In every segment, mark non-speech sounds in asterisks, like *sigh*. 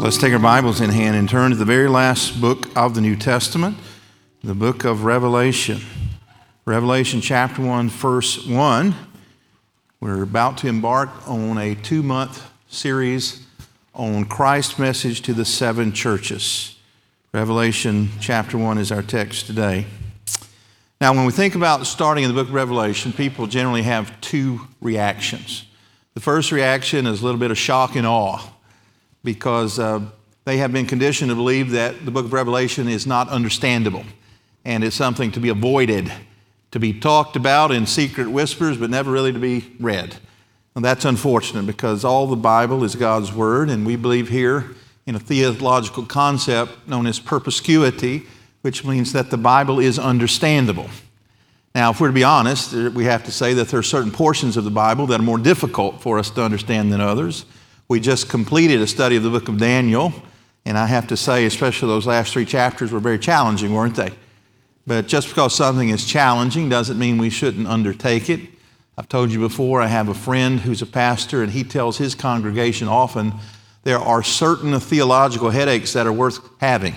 Let's take our Bibles in hand and turn to the very last book of the New Testament, the book of Revelation. Revelation chapter 1, verse 1. We're about to embark on a two month series on Christ's message to the seven churches. Revelation chapter 1 is our text today. Now, when we think about starting in the book of Revelation, people generally have two reactions. The first reaction is a little bit of shock and awe because uh, they have been conditioned to believe that the book of Revelation is not understandable and it's something to be avoided, to be talked about in secret whispers, but never really to be read. And that's unfortunate because all the Bible is God's Word, and we believe here in a theological concept known as perspicuity, which means that the Bible is understandable. Now, if we're to be honest, we have to say that there are certain portions of the Bible that are more difficult for us to understand than others. We just completed a study of the book of Daniel, and I have to say, especially those last three chapters were very challenging, weren't they? But just because something is challenging doesn't mean we shouldn't undertake it. I've told you before, I have a friend who's a pastor, and he tells his congregation often there are certain theological headaches that are worth having.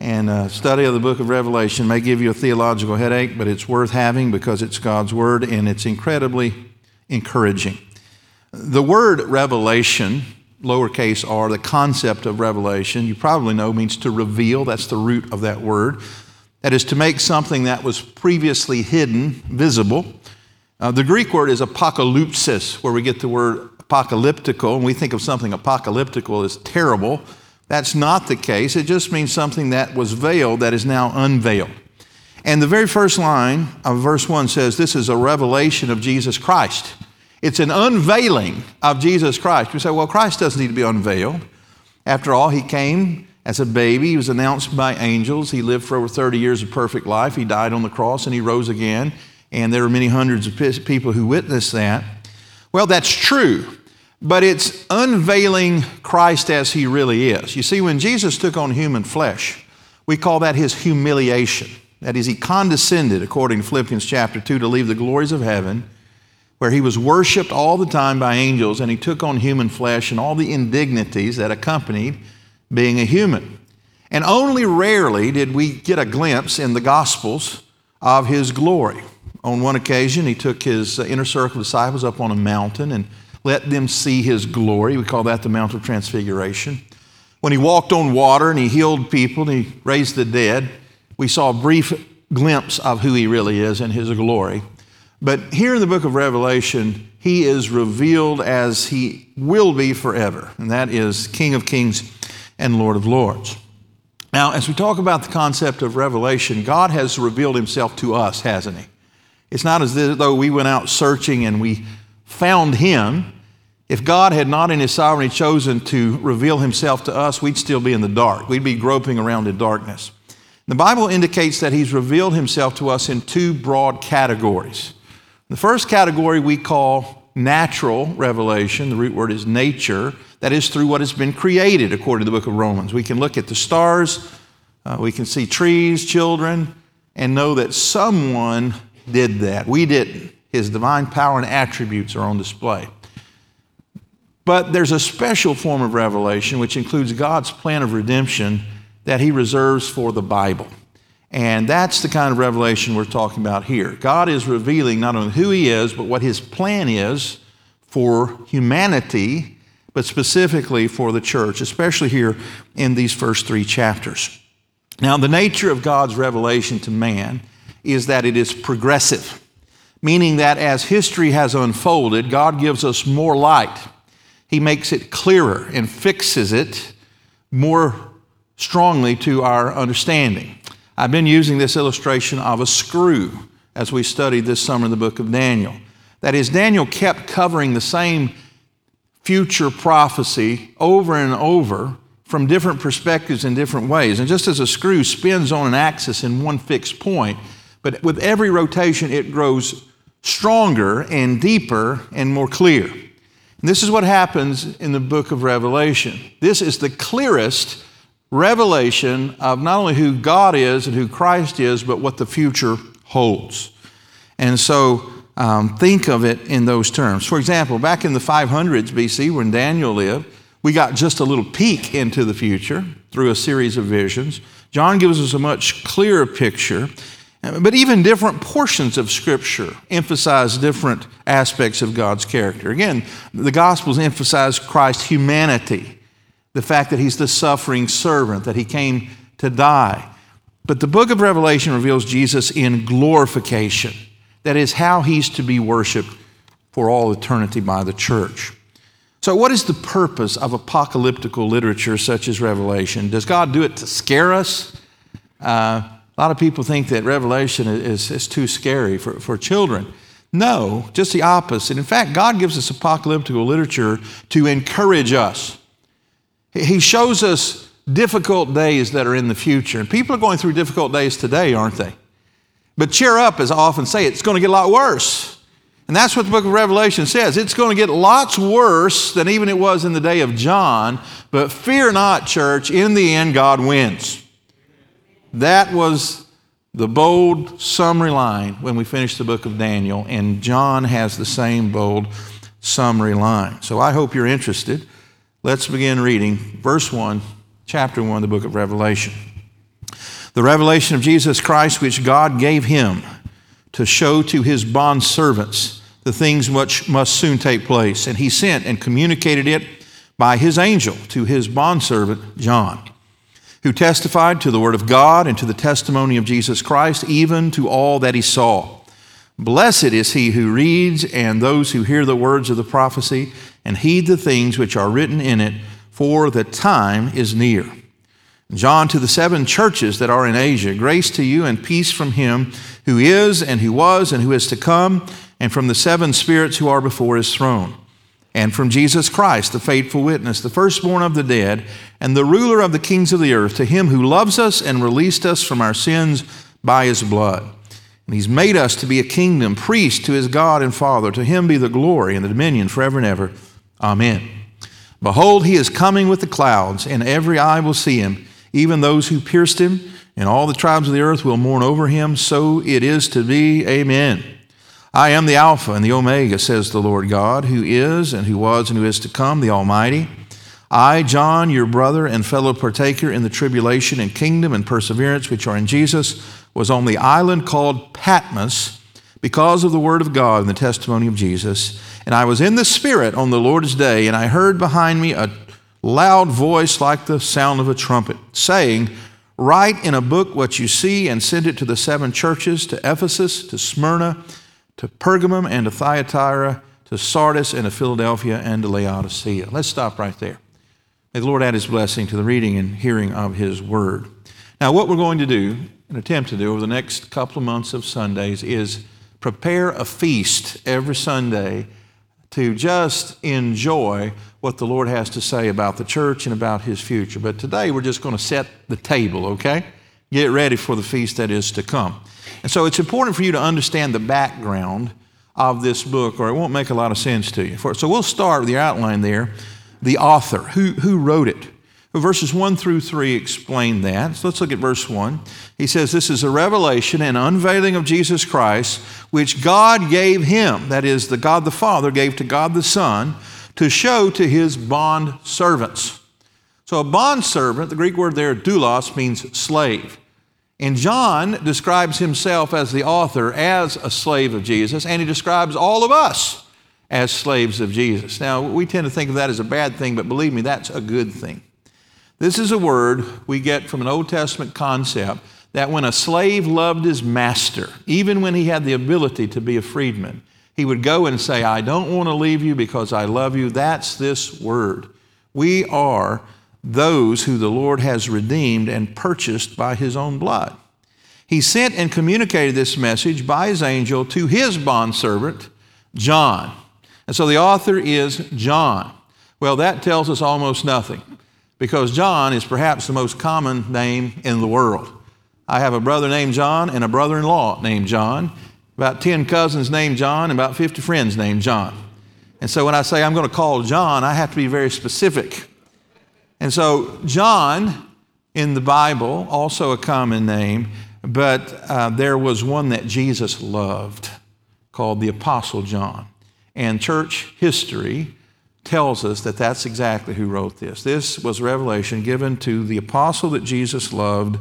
And a study of the book of Revelation may give you a theological headache, but it's worth having because it's God's word and it's incredibly encouraging. The word revelation, lowercase r, the concept of revelation, you probably know means to reveal. That's the root of that word. That is to make something that was previously hidden visible. Uh, the Greek word is apocalypsis, where we get the word apocalyptical, and we think of something apocalyptical as terrible. That's not the case. It just means something that was veiled that is now unveiled. And the very first line of verse 1 says, This is a revelation of Jesus Christ. It's an unveiling of Jesus Christ. We say, well, Christ doesn't need to be unveiled. After all, he came as a baby. He was announced by angels. He lived for over 30 years of perfect life. He died on the cross and he rose again. And there were many hundreds of people who witnessed that. Well, that's true, but it's unveiling Christ as he really is. You see, when Jesus took on human flesh, we call that his humiliation. That is, he condescended, according to Philippians chapter 2, to leave the glories of heaven where he was worshiped all the time by angels and he took on human flesh and all the indignities that accompanied being a human. And only rarely did we get a glimpse in the Gospels of his glory. On one occasion, he took his uh, inner circle of disciples up on a mountain and let them see his glory. We call that the Mount of Transfiguration. When he walked on water and he healed people and he raised the dead, we saw a brief glimpse of who he really is and his glory. But here in the book of Revelation, he is revealed as he will be forever, and that is King of Kings and Lord of Lords. Now, as we talk about the concept of revelation, God has revealed himself to us, hasn't he? It's not as though we went out searching and we found him. If God had not in his sovereignty chosen to reveal himself to us, we'd still be in the dark. We'd be groping around in darkness. The Bible indicates that he's revealed himself to us in two broad categories. The first category we call natural revelation. The root word is nature. That is through what has been created, according to the book of Romans. We can look at the stars, uh, we can see trees, children, and know that someone did that. We didn't. His divine power and attributes are on display. But there's a special form of revelation which includes God's plan of redemption that He reserves for the Bible. And that's the kind of revelation we're talking about here. God is revealing not only who He is, but what His plan is for humanity, but specifically for the church, especially here in these first three chapters. Now, the nature of God's revelation to man is that it is progressive, meaning that as history has unfolded, God gives us more light. He makes it clearer and fixes it more strongly to our understanding. I've been using this illustration of a screw as we studied this summer in the book of Daniel. That is, Daniel kept covering the same future prophecy over and over from different perspectives in different ways. And just as a screw spins on an axis in one fixed point, but with every rotation it grows stronger and deeper and more clear. And this is what happens in the book of Revelation. This is the clearest revelation of not only who God is and who Christ is, but what the future holds. And so um, think of it in those terms. For example, back in the 500s BC, when Daniel lived, we got just a little peek into the future through a series of visions. John gives us a much clearer picture. But even different portions of Scripture emphasize different aspects of God's character. Again, the Gospels emphasize Christ's humanity, the fact that He's the suffering servant, that He came to die. But the book of Revelation reveals Jesus in glorification. That is how He's to be worshiped for all eternity by the church. So, what is the purpose of apocalyptical literature such as Revelation? Does God do it to scare us? Uh, a lot of people think that Revelation is, is too scary for, for children. No, just the opposite. In fact, God gives us apocalyptical literature to encourage us. He shows us difficult days that are in the future. And people are going through difficult days today, aren't they? But cheer up, as I often say, it's going to get a lot worse. And that's what the book of Revelation says. It's going to get lots worse than even it was in the day of John. But fear not, church, in the end, God wins. That was the bold summary line when we finished the book of Daniel, and John has the same bold summary line. So I hope you're interested. Let's begin reading verse 1, chapter 1, the book of Revelation. The revelation of Jesus Christ, which God gave him to show to his bondservants the things which must soon take place. And he sent and communicated it by his angel to his bondservant John who testified to the Word of God and to the testimony of Jesus Christ, even to all that he saw. Blessed is he who reads and those who hear the words of the prophecy and heed the things which are written in it, for the time is near. John to the seven churches that are in Asia, grace to you and peace from him who is and who was and who is to come, and from the seven spirits who are before his throne and from Jesus Christ, the faithful witness, the firstborn of the dead, and the ruler of the kings of the earth, to him who loves us and released us from our sins by his blood. And he's made us to be a kingdom, priest to his God and Father. To him be the glory and the dominion forever and ever. Amen. Behold, he is coming with the clouds, and every eye will see him, even those who pierced him, and all the tribes of the earth will mourn over him. So it is to be. Amen. I am the Alpha and the Omega, says the Lord God, who is and who was and who is to come, the Almighty. I, John, your brother and fellow partaker in the tribulation and kingdom and perseverance which are in Jesus, was on the island called Patmos because of the word of God and the testimony of Jesus. And I was in the Spirit on the Lord's day, and I heard behind me a loud voice like the sound of a trumpet, saying, Write in a book what you see and send it to the seven churches, to Ephesus, to Smyrna, to Pergamum and to Thyatira, to Sardis and to Philadelphia and to Laodicea. Let's stop right there. May the Lord add his blessing to the reading and hearing of his word. Now, what we're going to do, and attempt to do over the next couple of months of Sundays, is prepare a feast every Sunday to just enjoy what the Lord has to say about the church and about his future. But today we're just going to set the table, okay? Get ready for the feast that is to come. And so it's important for you to understand the background of this book, or it won't make a lot of sense to you. So we'll start with the outline there. The author, who, who wrote it? Verses 1 through 3 explain that. So let's look at verse 1. He says, This is a revelation and unveiling of Jesus Christ, which God gave him, that is, the God the Father gave to God the Son, to show to his bond servants. So a bond servant, the Greek word there, doulos, means slave. And John describes himself as the author as a slave of Jesus, and he describes all of us as slaves of Jesus. Now, we tend to think of that as a bad thing, but believe me, that's a good thing. This is a word we get from an Old Testament concept that when a slave loved his master, even when he had the ability to be a freedman, he would go and say, I don't want to leave you because I love you. That's this word. We are those who the Lord has redeemed and purchased by his own blood. He sent and communicated this message by his angel to his bondservant, John. And so the author is John. Well, that tells us almost nothing. Because John is perhaps the most common name in the world. I have a brother named John and a brother in law named John, about 10 cousins named John, and about 50 friends named John. And so when I say I'm going to call John, I have to be very specific. And so, John in the Bible, also a common name, but uh, there was one that Jesus loved called the Apostle John. And church history tells us that that's exactly who wrote this. This was revelation given to the apostle that Jesus loved,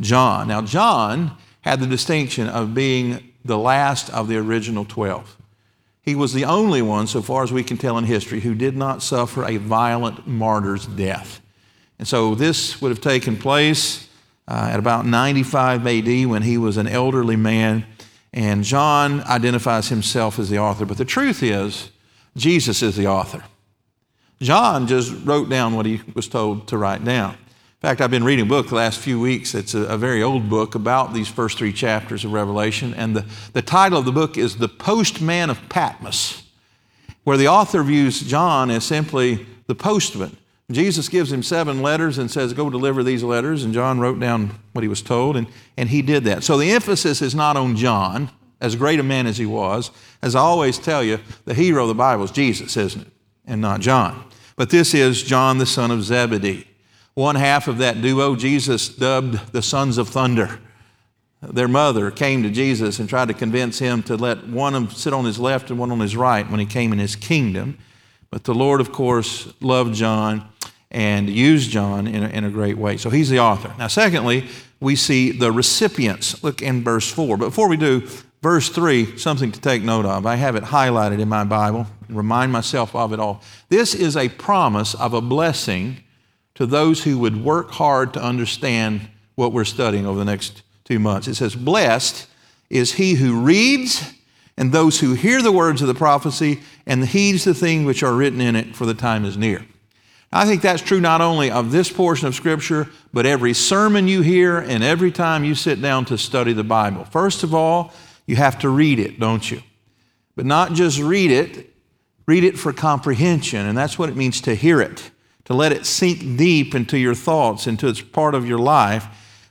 John. Now, John had the distinction of being the last of the original 12. He was the only one, so far as we can tell in history, who did not suffer a violent martyr's death. And so this would have taken place uh, at about 95 AD when he was an elderly man. And John identifies himself as the author. But the truth is, Jesus is the author. John just wrote down what he was told to write down. In fact, I've been reading a book the last few weeks. It's a, a, very old book about these first three chapters of Revelation. And the, the title of the book is The Postman of Patmos, where the author views John as simply the postman. Jesus gives him seven letters and says, Go deliver these letters. And John wrote down what he was told, and, and he did that. So the emphasis is not on John, as great a man as he was. As I always tell you, the hero of the Bible is Jesus, isn't it? And not John. But this is John the son of Zebedee. One half of that duo, Jesus dubbed the sons of thunder. Their mother came to Jesus and tried to convince him to let one of them sit on his left and one on his right when he came in his kingdom. But the Lord, of course, loved John and used John in a, in a great way. So he's the author. Now, secondly, we see the recipients. Look in verse 4. But before we do, verse 3, something to take note of. I have it highlighted in my Bible remind myself of it all. This is a promise of a blessing to those who would work hard to understand what we're studying over the next two months. It says, Blessed is he who reads and those who hear the words of the prophecy and heeds the things which are written in it, for the time is near. I think that's true not only of this portion of Scripture, but every sermon you hear and every time you sit down to study the Bible. First of all, you have to read it, don't you? But not just read it, Read it for comprehension, and that's what it means to hear it, to let it sink deep into your thoughts, into its part of your life.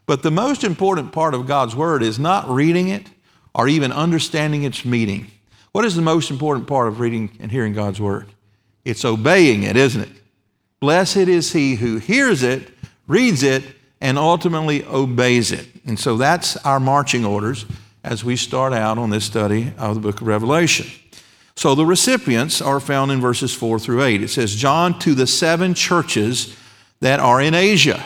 But the most important part of God's Word is not reading it or even understanding its meaning. What is the most important part of reading and hearing God's Word? It's obeying it, isn't it? Blessed is he who hears it, reads it, and ultimately obeys it. And so that's our marching orders as we start out on this study of the book of Revelation. So the recipients are found in verses 4 through 8. It says, John to the seven churches that are in Asia.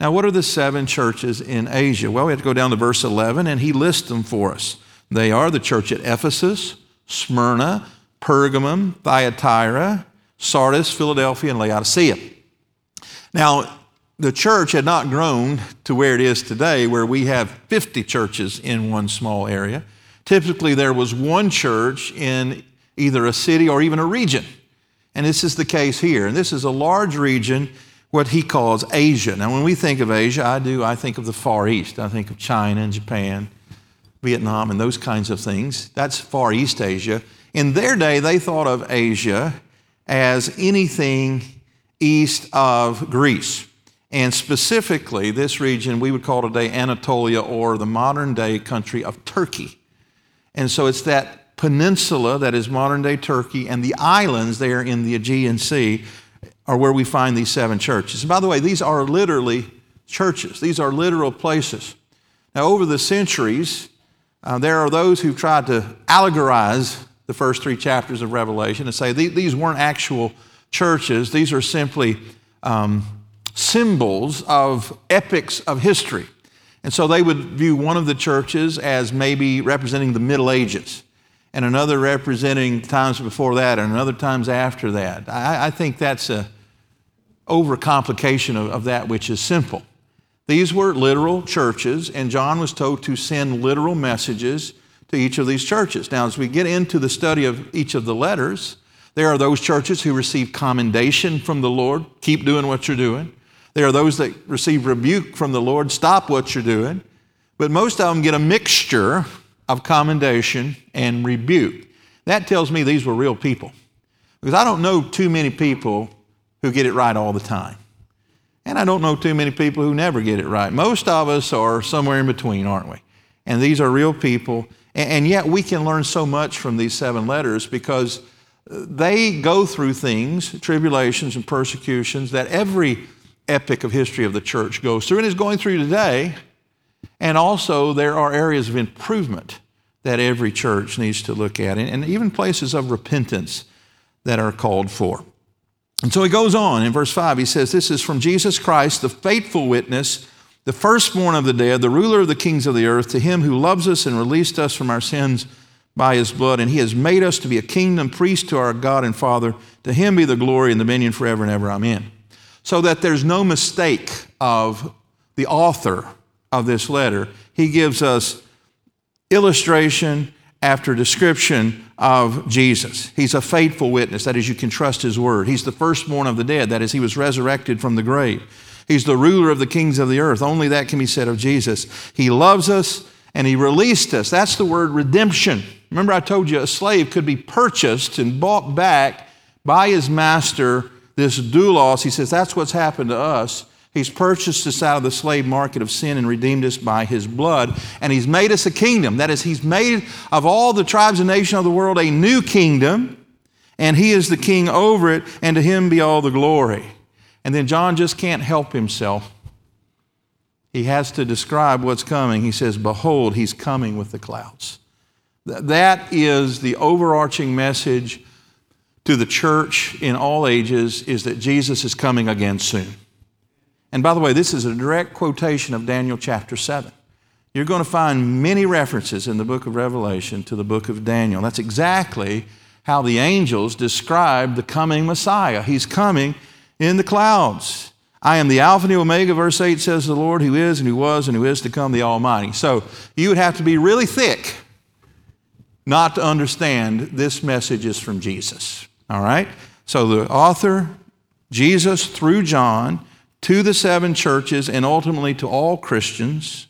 Now, what are the seven churches in Asia? Well, we have to go down to verse 11, and he lists them for us. They are the church at Ephesus, Smyrna, Pergamum, Thyatira, Sardis, Philadelphia, and Laodicea. Now, the church had not grown to where it is today, where we have 50 churches in one small area. Typically, there was one church in either a city or even a region. And this is the case here. And this is a large region, what he calls Asia. Now, when we think of Asia, I do, I think of the Far East. I think of China and Japan, Vietnam, and those kinds of things. That's Far East Asia. In their day, they thought of Asia as anything east of Greece. And specifically, this region we would call today Anatolia or the modern day country of Turkey. And so it's that peninsula that is modern day Turkey and the islands there in the Aegean Sea are where we find these seven churches. And by the way, these are literally churches, these are literal places. Now, over the centuries, uh, there are those who've tried to allegorize the first three chapters of Revelation and say these weren't actual churches, these are simply um, symbols of epics of history. And so they would view one of the churches as maybe representing the Middle Ages, and another representing times before that, and another times after that. I, I think that's a overcomplication of, of that which is simple. These were literal churches, and John was told to send literal messages to each of these churches. Now, as we get into the study of each of the letters, there are those churches who receive commendation from the Lord, keep doing what you're doing. There are those that receive rebuke from the Lord, stop what you're doing. But most of them get a mixture of commendation and rebuke. That tells me these were real people. Because I don't know too many people who get it right all the time. And I don't know too many people who never get it right. Most of us are somewhere in between, aren't we? And these are real people. And yet we can learn so much from these seven letters because they go through things, tribulations and persecutions, that every epic of history of the church goes through and is going through today. And also, there are areas of improvement that every church needs to look at, and even places of repentance that are called for. And so he goes on in verse 5. He says, This is from Jesus Christ, the faithful witness, the firstborn of the dead, the ruler of the kings of the earth, to him who loves us and released us from our sins by his blood. And he has made us to be a kingdom, priest to our God and Father. To him be the glory and dominion forever and ever. Amen. So that there's no mistake of the author of this letter, he gives us illustration after description of Jesus. He's a faithful witness, that is, you can trust his word. He's the firstborn of the dead, that is, he was resurrected from the grave. He's the ruler of the kings of the earth. Only that can be said of Jesus. He loves us and he released us. That's the word redemption. Remember, I told you a slave could be purchased and bought back by his master, this doulos. He says that's what's happened to us. He's purchased us out of the slave market of sin and redeemed us by his blood. And he's made us a kingdom. That is, he's made of all the tribes and nations of the world a new kingdom. And he is the king over it, and to him be all the glory. And then John just can't help himself. He has to describe what's coming. He says, Behold, he's coming with the clouds. That is the overarching message to the church in all ages is that Jesus is coming again soon. And by the way, this is a direct quotation of Daniel chapter 7. You're going to find many references in the book of Revelation to the book of Daniel. That's exactly how the angels describe the coming Messiah. He's coming in the clouds. I am the Alpha and the Omega, verse 8 says the Lord, who is and who was and who is to come, the Almighty. So you would have to be really thick not to understand this message is from Jesus. All right? So the author, Jesus, through John, to the seven churches and ultimately to all Christians,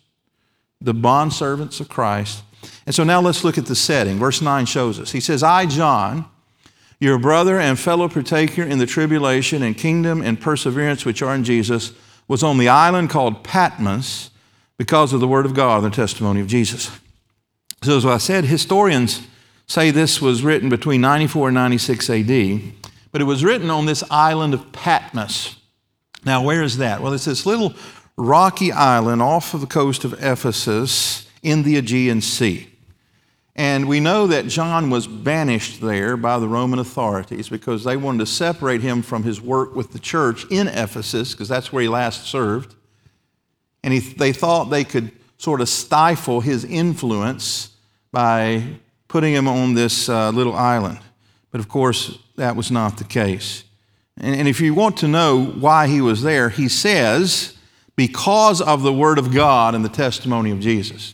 the bondservants of Christ. And so now let's look at the setting. Verse 9 shows us. He says, I, John, your brother and fellow partaker in the tribulation and kingdom and perseverance which are in Jesus, was on the island called Patmos because of the word of God and the testimony of Jesus. So, as I said, historians say this was written between 94 and 96 AD, but it was written on this island of Patmos. Now, where is that? Well, it's this little rocky island off of the coast of Ephesus in the Aegean Sea. And we know that John was banished there by the Roman authorities because they wanted to separate him from his work with the church in Ephesus, because that's where he last served. And he, they thought they could sort of stifle his influence by putting him on this uh, little island. But of course, that was not the case. And, and if you want to know why he was there, he says, because of the Word of God and the testimony of Jesus.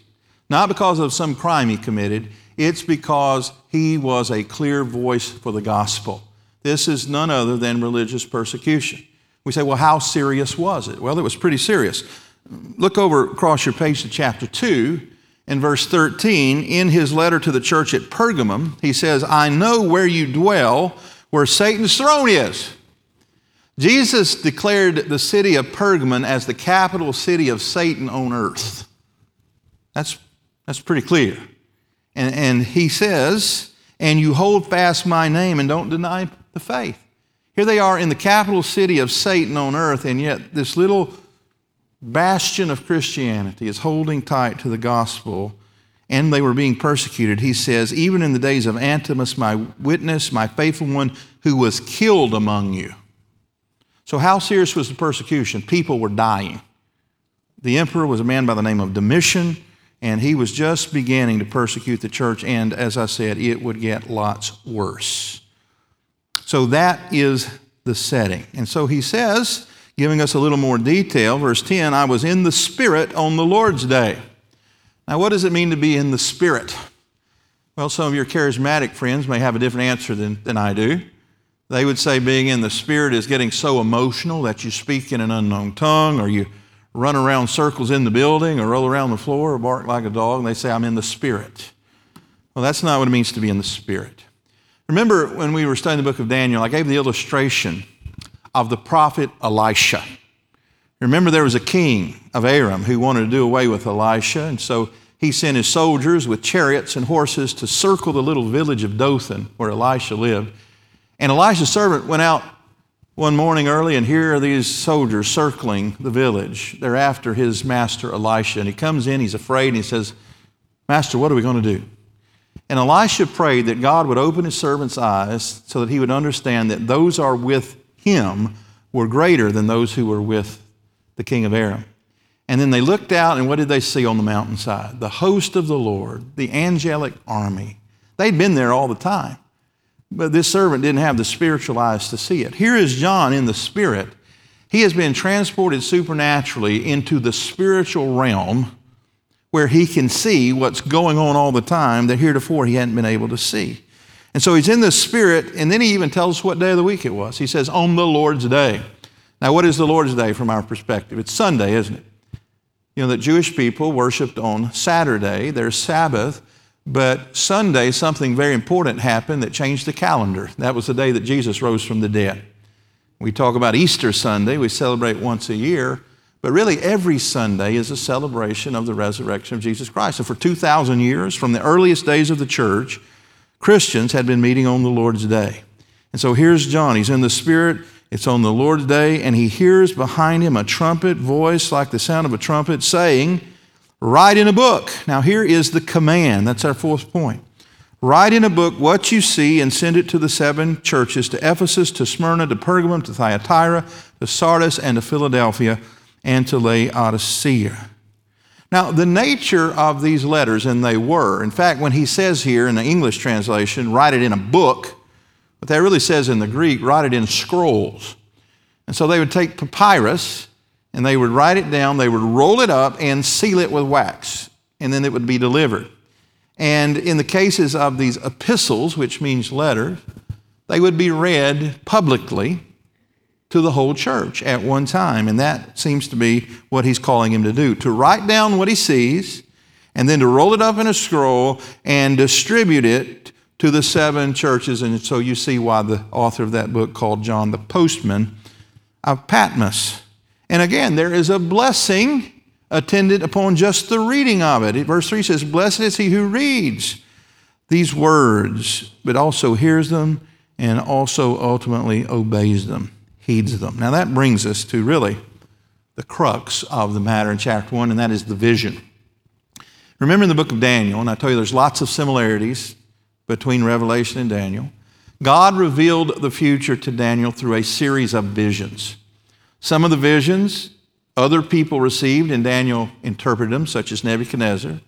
Not because of some crime he committed, it's because he was a clear voice for the gospel. This is none other than religious persecution. We say, well, how serious was it? Well, it was pretty serious. Look over across your page to chapter 2 in verse 13. In his letter to the church at Pergamum, he says, I know where you dwell, where Satan's throne is. Jesus declared the city of Pergamon as the capital city of Satan on earth. That's, that's pretty clear. And, and he says, and you hold fast my name and don't deny the faith. Here they are in the capital city of Satan on earth, and yet this little bastion of Christianity is holding tight to the gospel, and they were being persecuted. He says, Even in the days of Antipas, my witness, my faithful one, who was killed among you. So, how serious was the persecution? People were dying. The emperor was a man by the name of Domitian, and he was just beginning to persecute the church, and as I said, it would get lots worse. So, that is the setting. And so he says, giving us a little more detail, verse 10 I was in the Spirit on the Lord's day. Now, what does it mean to be in the Spirit? Well, some of your charismatic friends may have a different answer than, than I do. They would say being in the Spirit is getting so emotional that you speak in an unknown tongue or you run around circles in the building or roll around the floor or bark like a dog. And they say, I'm in the Spirit. Well, that's not what it means to be in the Spirit. Remember when we were studying the book of Daniel, I gave the illustration of the prophet Elisha. Remember, there was a king of Aram who wanted to do away with Elisha, and so he sent his soldiers with chariots and horses to circle the little village of Dothan where Elisha lived. And Elisha's servant went out one morning early, and here are these soldiers circling the village. They're after his master Elisha. And he comes in, he's afraid, and he says, Master, what are we going to do? And Elisha prayed that God would open his servant's eyes so that he would understand that those are with him were greater than those who were with the king of Aram. And then they looked out, and what did they see on the mountainside? The host of the Lord, the angelic army. They'd been there all the time, but this servant didn't have the spiritual eyes to see it. Here is John in the spirit. He has been transported supernaturally into the spiritual realm where he can see what's going on all the time that heretofore he hadn't been able to see. And so he's in the spirit, and then he even tells us what day of the week it was. He says, On the Lord's day. Now, what is the Lord's day from our perspective? It's Sunday, isn't it? You know, that Jewish people worshiped on Saturday, their Sabbath, but Sunday, something very important happened that changed the calendar. That was the day that Jesus rose from the dead. We talk about Easter Sunday, we celebrate once a year, but really every Sunday is a celebration of the resurrection of Jesus Christ. And for 2,000 years, from the earliest days of the church, Christians had been meeting on the Lord's day. And so here's John. He's in the Spirit it's on the Lord's day, and he hears behind him a trumpet voice like the sound of a trumpet saying, Write in a book. Now, here is the command. That's our fourth point. Write in a book what you see and send it to the seven churches to Ephesus, to Smyrna, to Pergamum, to Thyatira, to Sardis, and to Philadelphia, and to Laodicea. Now, the nature of these letters, and they were, in fact, when he says here in the English translation, write it in a book, but that really says in the Greek, write it in scrolls. And so they would take papyrus and they would write it down, they would roll it up and seal it with wax, and then it would be delivered. And in the cases of these epistles, which means letters, they would be read publicly to the whole church at one time. And that seems to be what he's calling him to do to write down what he sees, and then to roll it up in a scroll and distribute it to the seven churches. And so you see why the author of that book called John the Postman of Patmos. And again, there is a blessing attendant upon just the reading of it. Verse 3 says, Blessed is he who reads these words, but also hears them and also ultimately obeys them, heeds them. Now that brings us to really the crux of the matter in chapter 1, and that is the vision. Remember in the book of Daniel, and I tell you there's lots of similarities between Revelation and Daniel. God revealed the future to Daniel through a series of visions. Some of the visions other people received, and Daniel interpreted them, such as Nebuchadnezzar.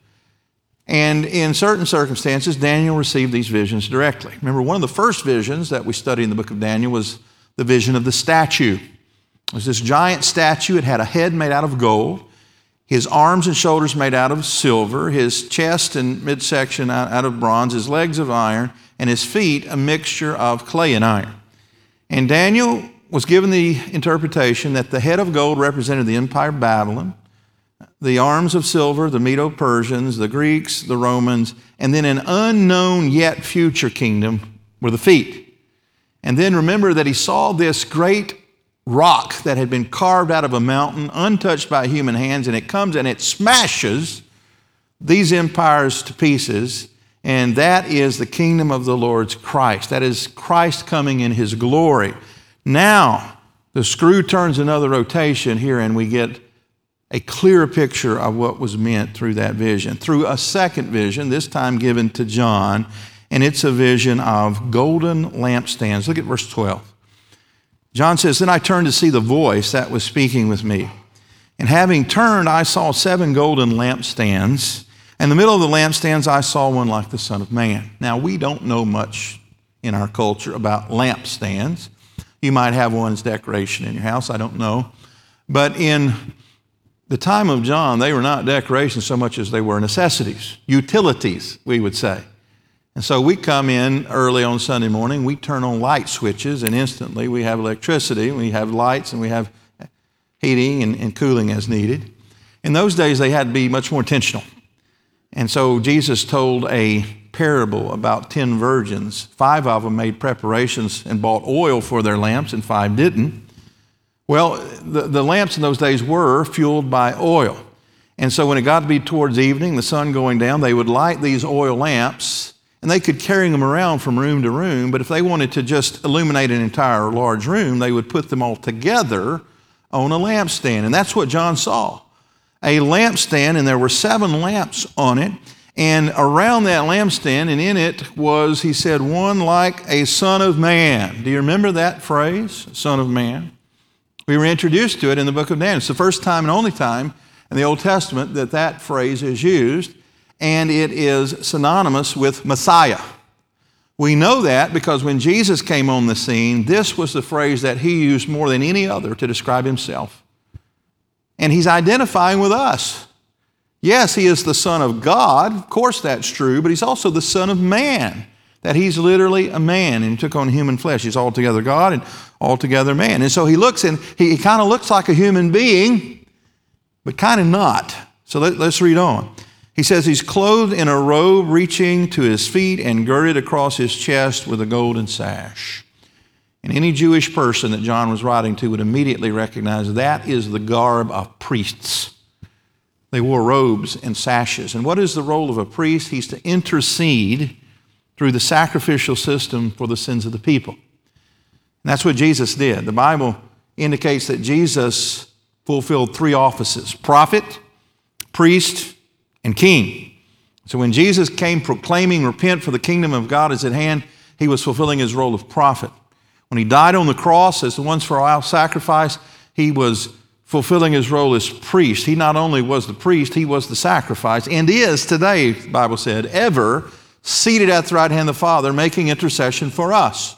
And in certain circumstances, Daniel received these visions directly. Remember, one of the first visions that we study in the book of Daniel was the vision of the statue. It was this giant statue. It had a head made out of gold his arms and shoulders made out of silver, his chest and midsection out of bronze, his legs of iron, and his feet a mixture of clay and iron. And Daniel was given the interpretation that the head of gold represented the empire of Babylon, the arms of silver, the Medo Persians, the Greeks, the Romans, and then an unknown yet future kingdom were the feet. And then remember that he saw this great rock that had been carved out of a mountain, untouched by human hands, and it comes and it smashes these empires to pieces. And that is the kingdom of the Lord's Christ. That is Christ coming in his glory. Now, the screw turns another rotation here, and we get a clearer picture of what was meant through that vision. Through a second vision, this time given to John, and it's a vision of golden lampstands. Look at verse 12. John says, Then I turned to see the voice that was speaking with me. And having turned, I saw seven golden lampstands. And in the middle of the lampstands, I saw one like the Son of Man. Now, we don't know much in our culture about lampstands. You might have one as decoration in your house, I don't know. But in the time of John, they were not decorations so much as they were necessities, utilities, we would say. And so we come in early on Sunday morning, we turn on light switches, and instantly we have electricity, we have lights, and we have heating and, and cooling as needed. In those days, they had to be much more intentional. And so Jesus told a parable about 10 virgins. Five of them made preparations and bought oil for their lamps, and five didn't. Well, the, the lamps in those days were fueled by oil. And so when it got to be towards evening, the sun going down, they would light these oil lamps and they could carry them around from room to room. But if they wanted to just illuminate an entire large room, they would put them all together on a lampstand. And that's what John saw a lampstand, and there were seven lamps on it. And around that lampstand, and in it was, he said, one like a son of man. Do you remember that phrase, son of man? We were introduced to it in the book of Daniel. It's the first time and only time in the Old Testament that that phrase is used, and it is synonymous with Messiah. We know that because when Jesus came on the scene, this was the phrase that he used more than any other to describe himself. And he's identifying with us. Yes, he is the Son of God. Of course, that's true, but he's also the Son of man. That he's literally a man and took on human flesh. He's altogether God and altogether man. And so he looks and he, he kind of looks like a human being, but kind of not. So let, let's read on. He says he's clothed in a robe reaching to his feet and girded across his chest with a golden sash. And any Jewish person that John was writing to would immediately recognize that is the garb of priests. They wore robes and sashes. And what is the role of a priest? He's to intercede through the sacrificial system for the sins of the people. And that's what Jesus did. The Bible indicates that Jesus fulfilled three offices prophet, priest, and king. So when Jesus came proclaiming, Repent, for the kingdom of God is at hand, he was fulfilling his role of prophet. When he died on the cross as the once for all sacrifice, he was fulfilling his role as priest. He not only was the priest, he was the sacrifice, and is today, the Bible said, ever seated at the right hand of the Father, making intercession for us.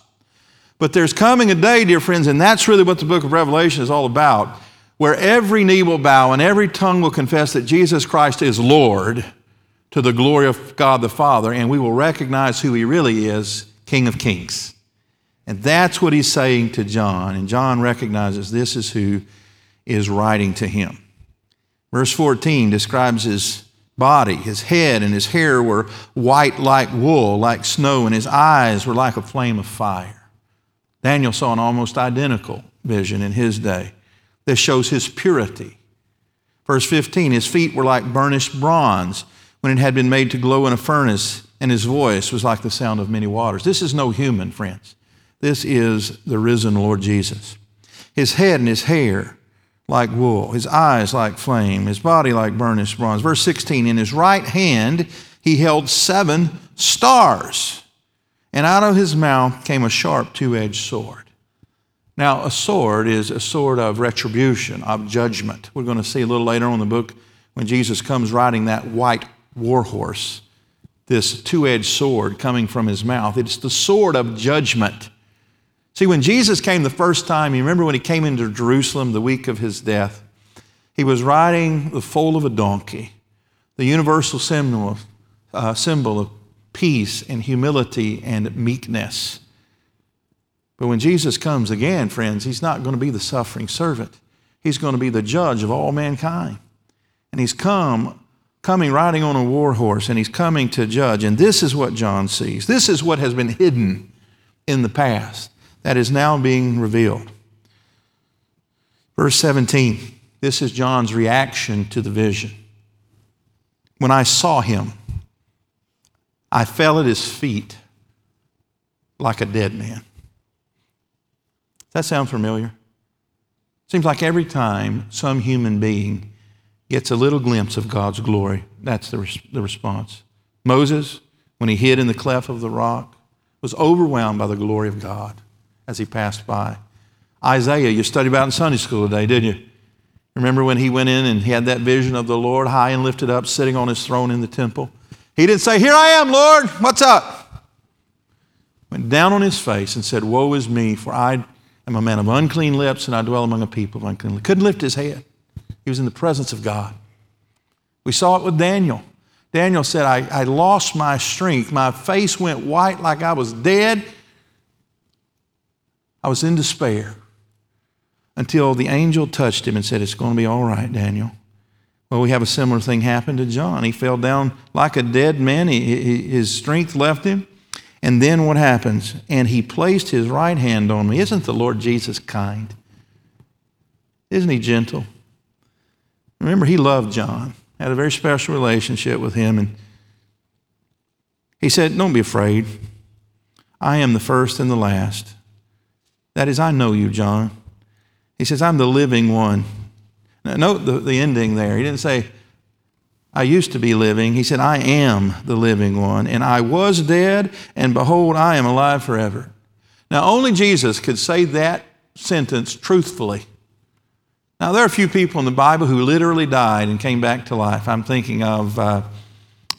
But there's coming a day, dear friends, and that's really what the book of Revelation is all about, where every knee will bow and every tongue will confess that Jesus Christ is Lord to the glory of God the Father, and we will recognize who he really is King of Kings. And that's what he's saying to John. And John recognizes this is who is writing to him. Verse 14 describes his body. His head and his hair were white like wool, like snow, and his eyes were like a flame of fire. Daniel saw an almost identical vision in his day. This shows his purity. Verse 15 His feet were like burnished bronze when it had been made to glow in a furnace, and his voice was like the sound of many waters. This is no human, friends. This is the risen Lord Jesus. His head and his hair like wool, his eyes like flame, his body like burnished bronze. Verse 16 In his right hand he held seven stars, and out of his mouth came a sharp two edged sword. Now, a sword is a sword of retribution, of judgment. We're going to see a little later on in the book when Jesus comes riding that white war horse, this two edged sword coming from his mouth. It's the sword of judgment. See, when Jesus came the first time, you remember when he came into Jerusalem the week of his death? He was riding the foal of a donkey, the universal symbol of, uh, symbol of peace and humility and meekness. But when Jesus comes again, friends, he's not going to be the suffering servant. He's going to be the judge of all mankind. And he's come, coming riding on a war horse, and he's coming to judge. And this is what John sees. This is what has been hidden in the past that is now being revealed. Verse 17, this is John's reaction to the vision. When I saw him, I fell at his feet like a dead man. That sound familiar? Seems like every time some human being gets a little glimpse of God's glory, that's the, res- the response. Moses, when he hid in the cleft of the rock, was overwhelmed by the glory of God as he passed by. Isaiah, you studied about in Sunday school today, didn't you? Remember when he went in and he had that vision of the Lord high and lifted up, sitting on his throne in the temple? He didn't say, Here I am, Lord, what's up? Went down on his face and said, Woe is me, for I am a man of unclean lips and I dwell among a people of unclean lips. Couldn't lift his head. He was in the presence of God. We saw it with Daniel. Daniel said, I, I lost my strength. My face went white like I was dead. I was in despair until the angel touched him and said, It's going to be all right, Daniel. Well, we have a similar thing happen to John. He fell down like a dead man, he, his strength left him. And then what happens? And he placed his right hand on me. Isn't the Lord Jesus kind? Isn't he gentle? Remember, he loved John, had a very special relationship with him, and he said, Don't be afraid. I am the first and the last. That is, I know you, John. He says, I'm the living one. Now, note the, the ending there. He didn't say, I used to be living. He said, I am the living one, and I was dead, and behold, I am alive forever. Now, only Jesus could say that sentence truthfully. Now, there are a few people in the Bible who literally died and came back to life. I'm thinking of uh,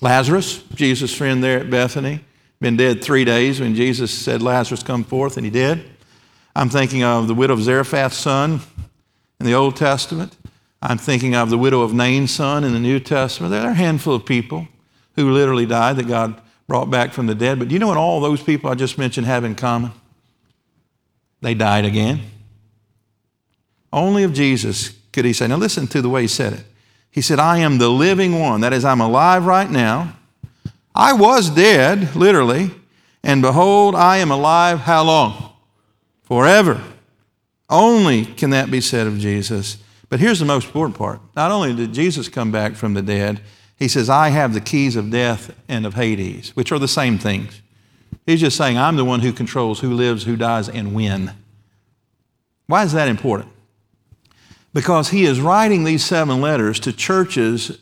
Lazarus, Jesus' friend there at Bethany, been dead three days when Jesus said, Lazarus, come forth, and he did. I'm thinking of the widow of Zarephath's son in the Old Testament. I'm thinking of the widow of Nain's son in the New Testament. There are a handful of people who literally died that God brought back from the dead. But do you know what all those people I just mentioned have in common? They died again. Only of Jesus could he say, now listen to the way he said it. He said, I am the living one. That is, I'm alive right now. I was dead, literally, and behold, I am alive how long? Forever. Only can that be said of Jesus. But here's the most important part. Not only did Jesus come back from the dead, he says, I have the keys of death and of Hades, which are the same things. He's just saying, I'm the one who controls who lives, who dies, and when. Why is that important? Because he is writing these seven letters to churches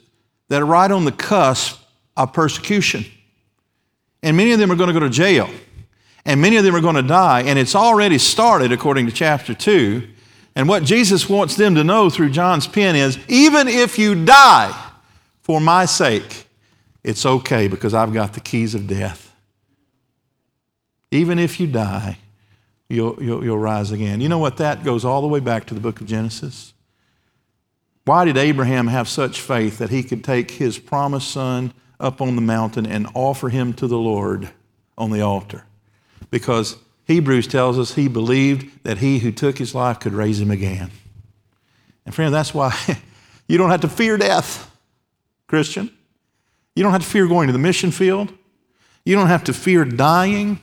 that are right on the cusp of persecution. And many of them are going to go to jail. And many of them are going to die. And it's already started, according to chapter 2. And what Jesus wants them to know through John's pen is even if you die for my sake, it's okay because I've got the keys of death. Even if you die, you'll, you'll, you'll, rise again. You know what? That goes all the way back to the book of Genesis. Why did Abraham have such faith that he could take his promised son up on the mountain and offer him to the Lord on the altar? Because Hebrews tells us he believed that he who took his life could raise him again. And friend, that's why *laughs* you don't have to fear death, Christian. You don't have to fear going to the mission field. You don't have to fear dying.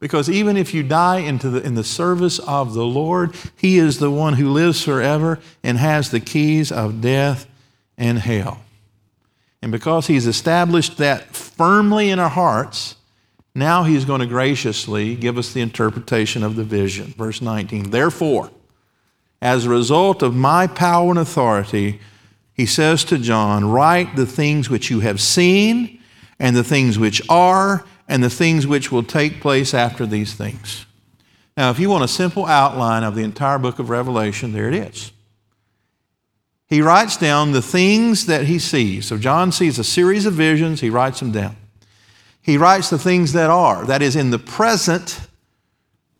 Because even if you die into the, in the service of the Lord, He is the one who lives forever and has the keys of death and hell. And because He's established that firmly in our hearts, now he's going to graciously give us the interpretation of the vision. Verse 19. Therefore, as a result of my power and authority, he says to John, Write the things which you have seen, and the things which are, and the things which will take place after these things. Now, if you want a simple outline of the entire book of Revelation, there it is. He writes down the things that he sees. So, John sees a series of visions, he writes them down. He writes the things that are. That is, in the present,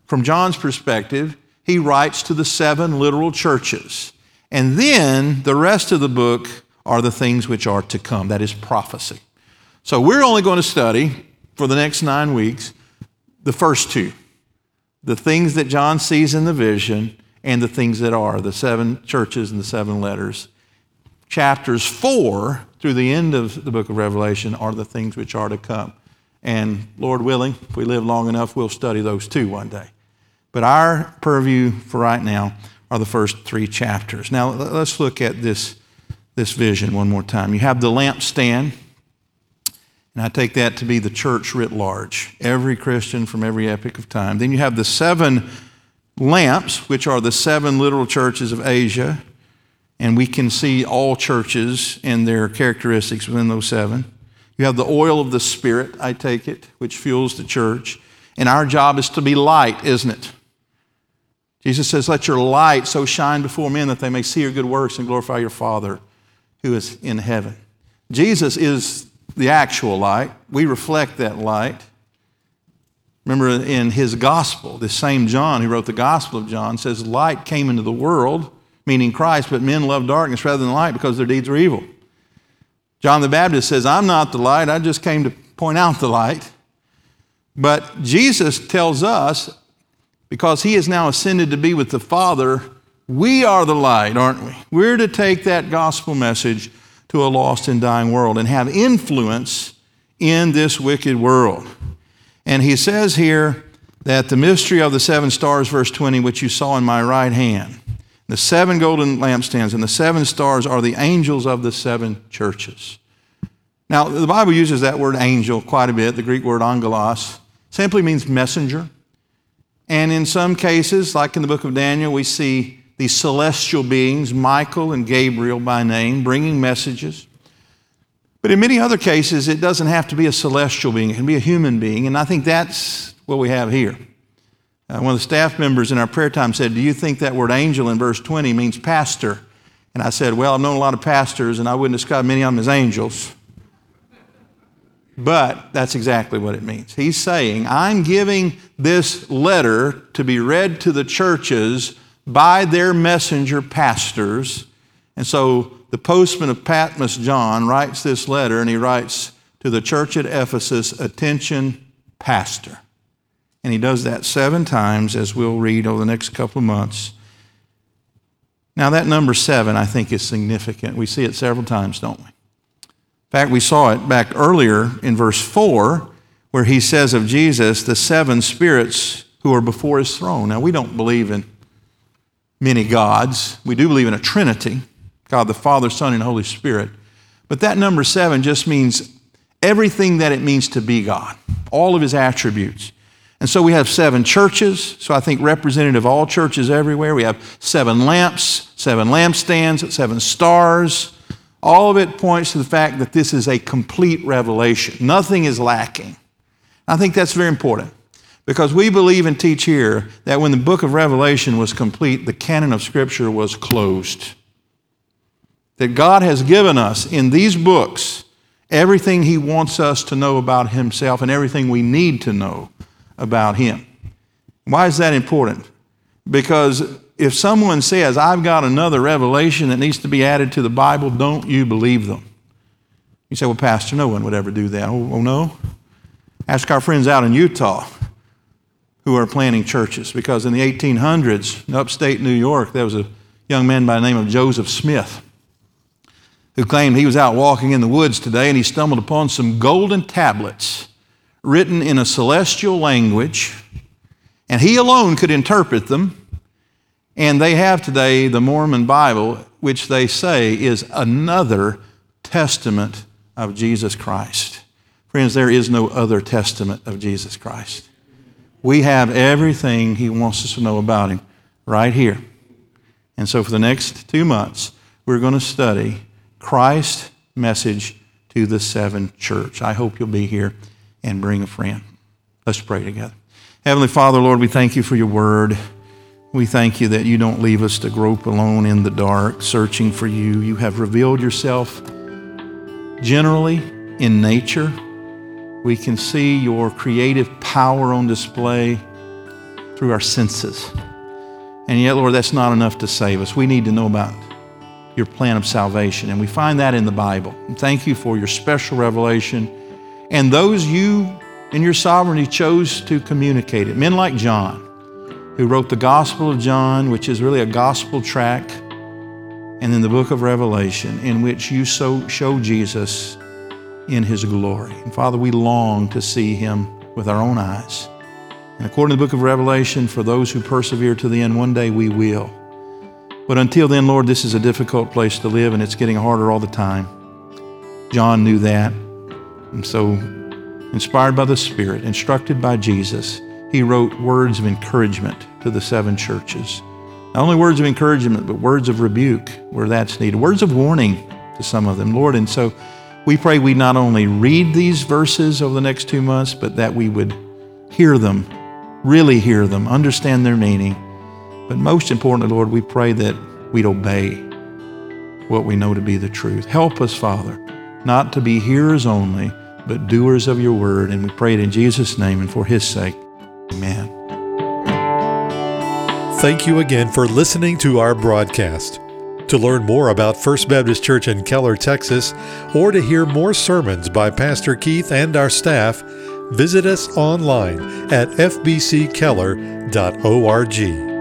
from John's perspective, he writes to the seven literal churches. And then the rest of the book are the things which are to come. That is prophecy. So we're only going to study for the next nine weeks the first two the things that John sees in the vision and the things that are, the seven churches and the seven letters. Chapters four through the end of the book of Revelation are the things which are to come. And Lord willing, if we live long enough, we'll study those too one day. But our purview for right now are the first three chapters. Now, let's look at this, this vision one more time. You have the lampstand, and I take that to be the church writ large, every Christian from every epoch of time. Then you have the seven lamps, which are the seven literal churches of Asia, and we can see all churches and their characteristics within those seven. You have the oil of the Spirit, I take it, which fuels the church. And our job is to be light, isn't it? Jesus says, Let your light so shine before men that they may see your good works and glorify your Father who is in heaven. Jesus is the actual light. We reflect that light. Remember in his gospel, this same John who wrote the Gospel of John says, Light came into the world, meaning Christ, but men love darkness rather than light because their deeds are evil. John the Baptist says, I'm not the light, I just came to point out the light. But Jesus tells us, because he is now ascended to be with the Father, we are the light, aren't we? We're to take that gospel message to a lost and dying world and have influence in this wicked world. And he says here that the mystery of the seven stars, verse 20, which you saw in my right hand, The seven golden lampstands and the seven stars are the angels of the seven churches. Now, the Bible uses that word angel quite a bit. The Greek word angelos simply means messenger. And in some cases, like in the book of Daniel, we see these celestial beings, Michael and Gabriel by name, bringing messages. But in many other cases, it doesn't have to be a celestial being, it can be a human being. And I think that's what we have here. Uh, one of the staff members in our prayer time said, Do you think that word angel in verse 20 means pastor? And I said, Well, I've known a lot of pastors, and I wouldn't describe many of them as angels. But that's exactly what it means. He's saying, I'm giving this letter to be read to the churches by their messenger pastors. And so the postman of Patmos, John, writes this letter and he writes to the church at Ephesus, Attention, pastor. And he does that seven times, as we'll read over the next couple of months. Now, that number seven, I think, is significant. We see it several times, don't we? In fact, we saw it back earlier in verse 4, where he says of Jesus, the seven spirits who are before his throne. Now, we don't believe in many gods, we do believe in a Trinity God the Father, Son, and Holy Spirit. But that number seven just means everything that it means to be God, all of his attributes. And so we have seven churches, so I think representative of all churches everywhere. We have seven lamps, seven lampstands, seven stars, all of it points to the fact that this is a complete revelation. Nothing is lacking. I think that's very important because we believe and teach here that when the book of Revelation was complete, the canon of Scripture was closed. That God has given us in these books everything He wants us to know about Himself and everything we need to know about Him. Why is that important? Because if someone says, I've got another revelation that needs to be added to the Bible, don't you believe them? You say, Well, Pastor, no one would ever do that. Oh, oh no? Ask our friends out in Utah who are planting churches, because in the 1800s, in upstate New York, there was a young man by the name of Joseph Smith who claimed he was out walking in the woods today and he stumbled upon some golden tablets written in a celestial language, and he alone could interpret them and they have today the Mormon Bible, which they say is another testament of Jesus Christ. Friends, there is no other testament of Jesus Christ. We have everything He wants us to know about Him right here. And so for the next two months, we're going to study Christ's message to the seven church. I hope you'll be here and bring a friend. Let's pray together. Heavenly Father, Lord, we thank you for your word. We thank you that you don't leave us to grope alone in the dark, searching for you. You have revealed yourself generally in nature. We can see your creative power on display through our senses. And yet, Lord, that's not enough to save us. We need to know about your plan of salvation. And we find that in the Bible. And thank you for your special revelation. And those you, in your sovereignty, chose to communicate it. Men like John who wrote the Gospel of John, which is really a gospel tract, and then the book of Revelation, in which you so show Jesus in his glory. And Father, we long to see him with our own eyes. And according to the book of Revelation, for those who persevere to the end, one day we will. But until then, Lord, this is a difficult place to live and it's getting harder all the time. John knew that. So, inspired by the Spirit, instructed by Jesus, he wrote words of encouragement to the seven churches. Not only words of encouragement, but words of rebuke where that's needed, words of warning to some of them, Lord. And so we pray we not only read these verses over the next two months, but that we would hear them, really hear them, understand their meaning. But most importantly, Lord, we pray that we'd obey what we know to be the truth. Help us, Father, not to be hearers only, but doers of your word. And we pray it in Jesus' name and for his sake. Amen. Thank you again for listening to our broadcast. To learn more about First Baptist Church in Keller, Texas, or to hear more sermons by Pastor Keith and our staff, visit us online at fbckeller.org.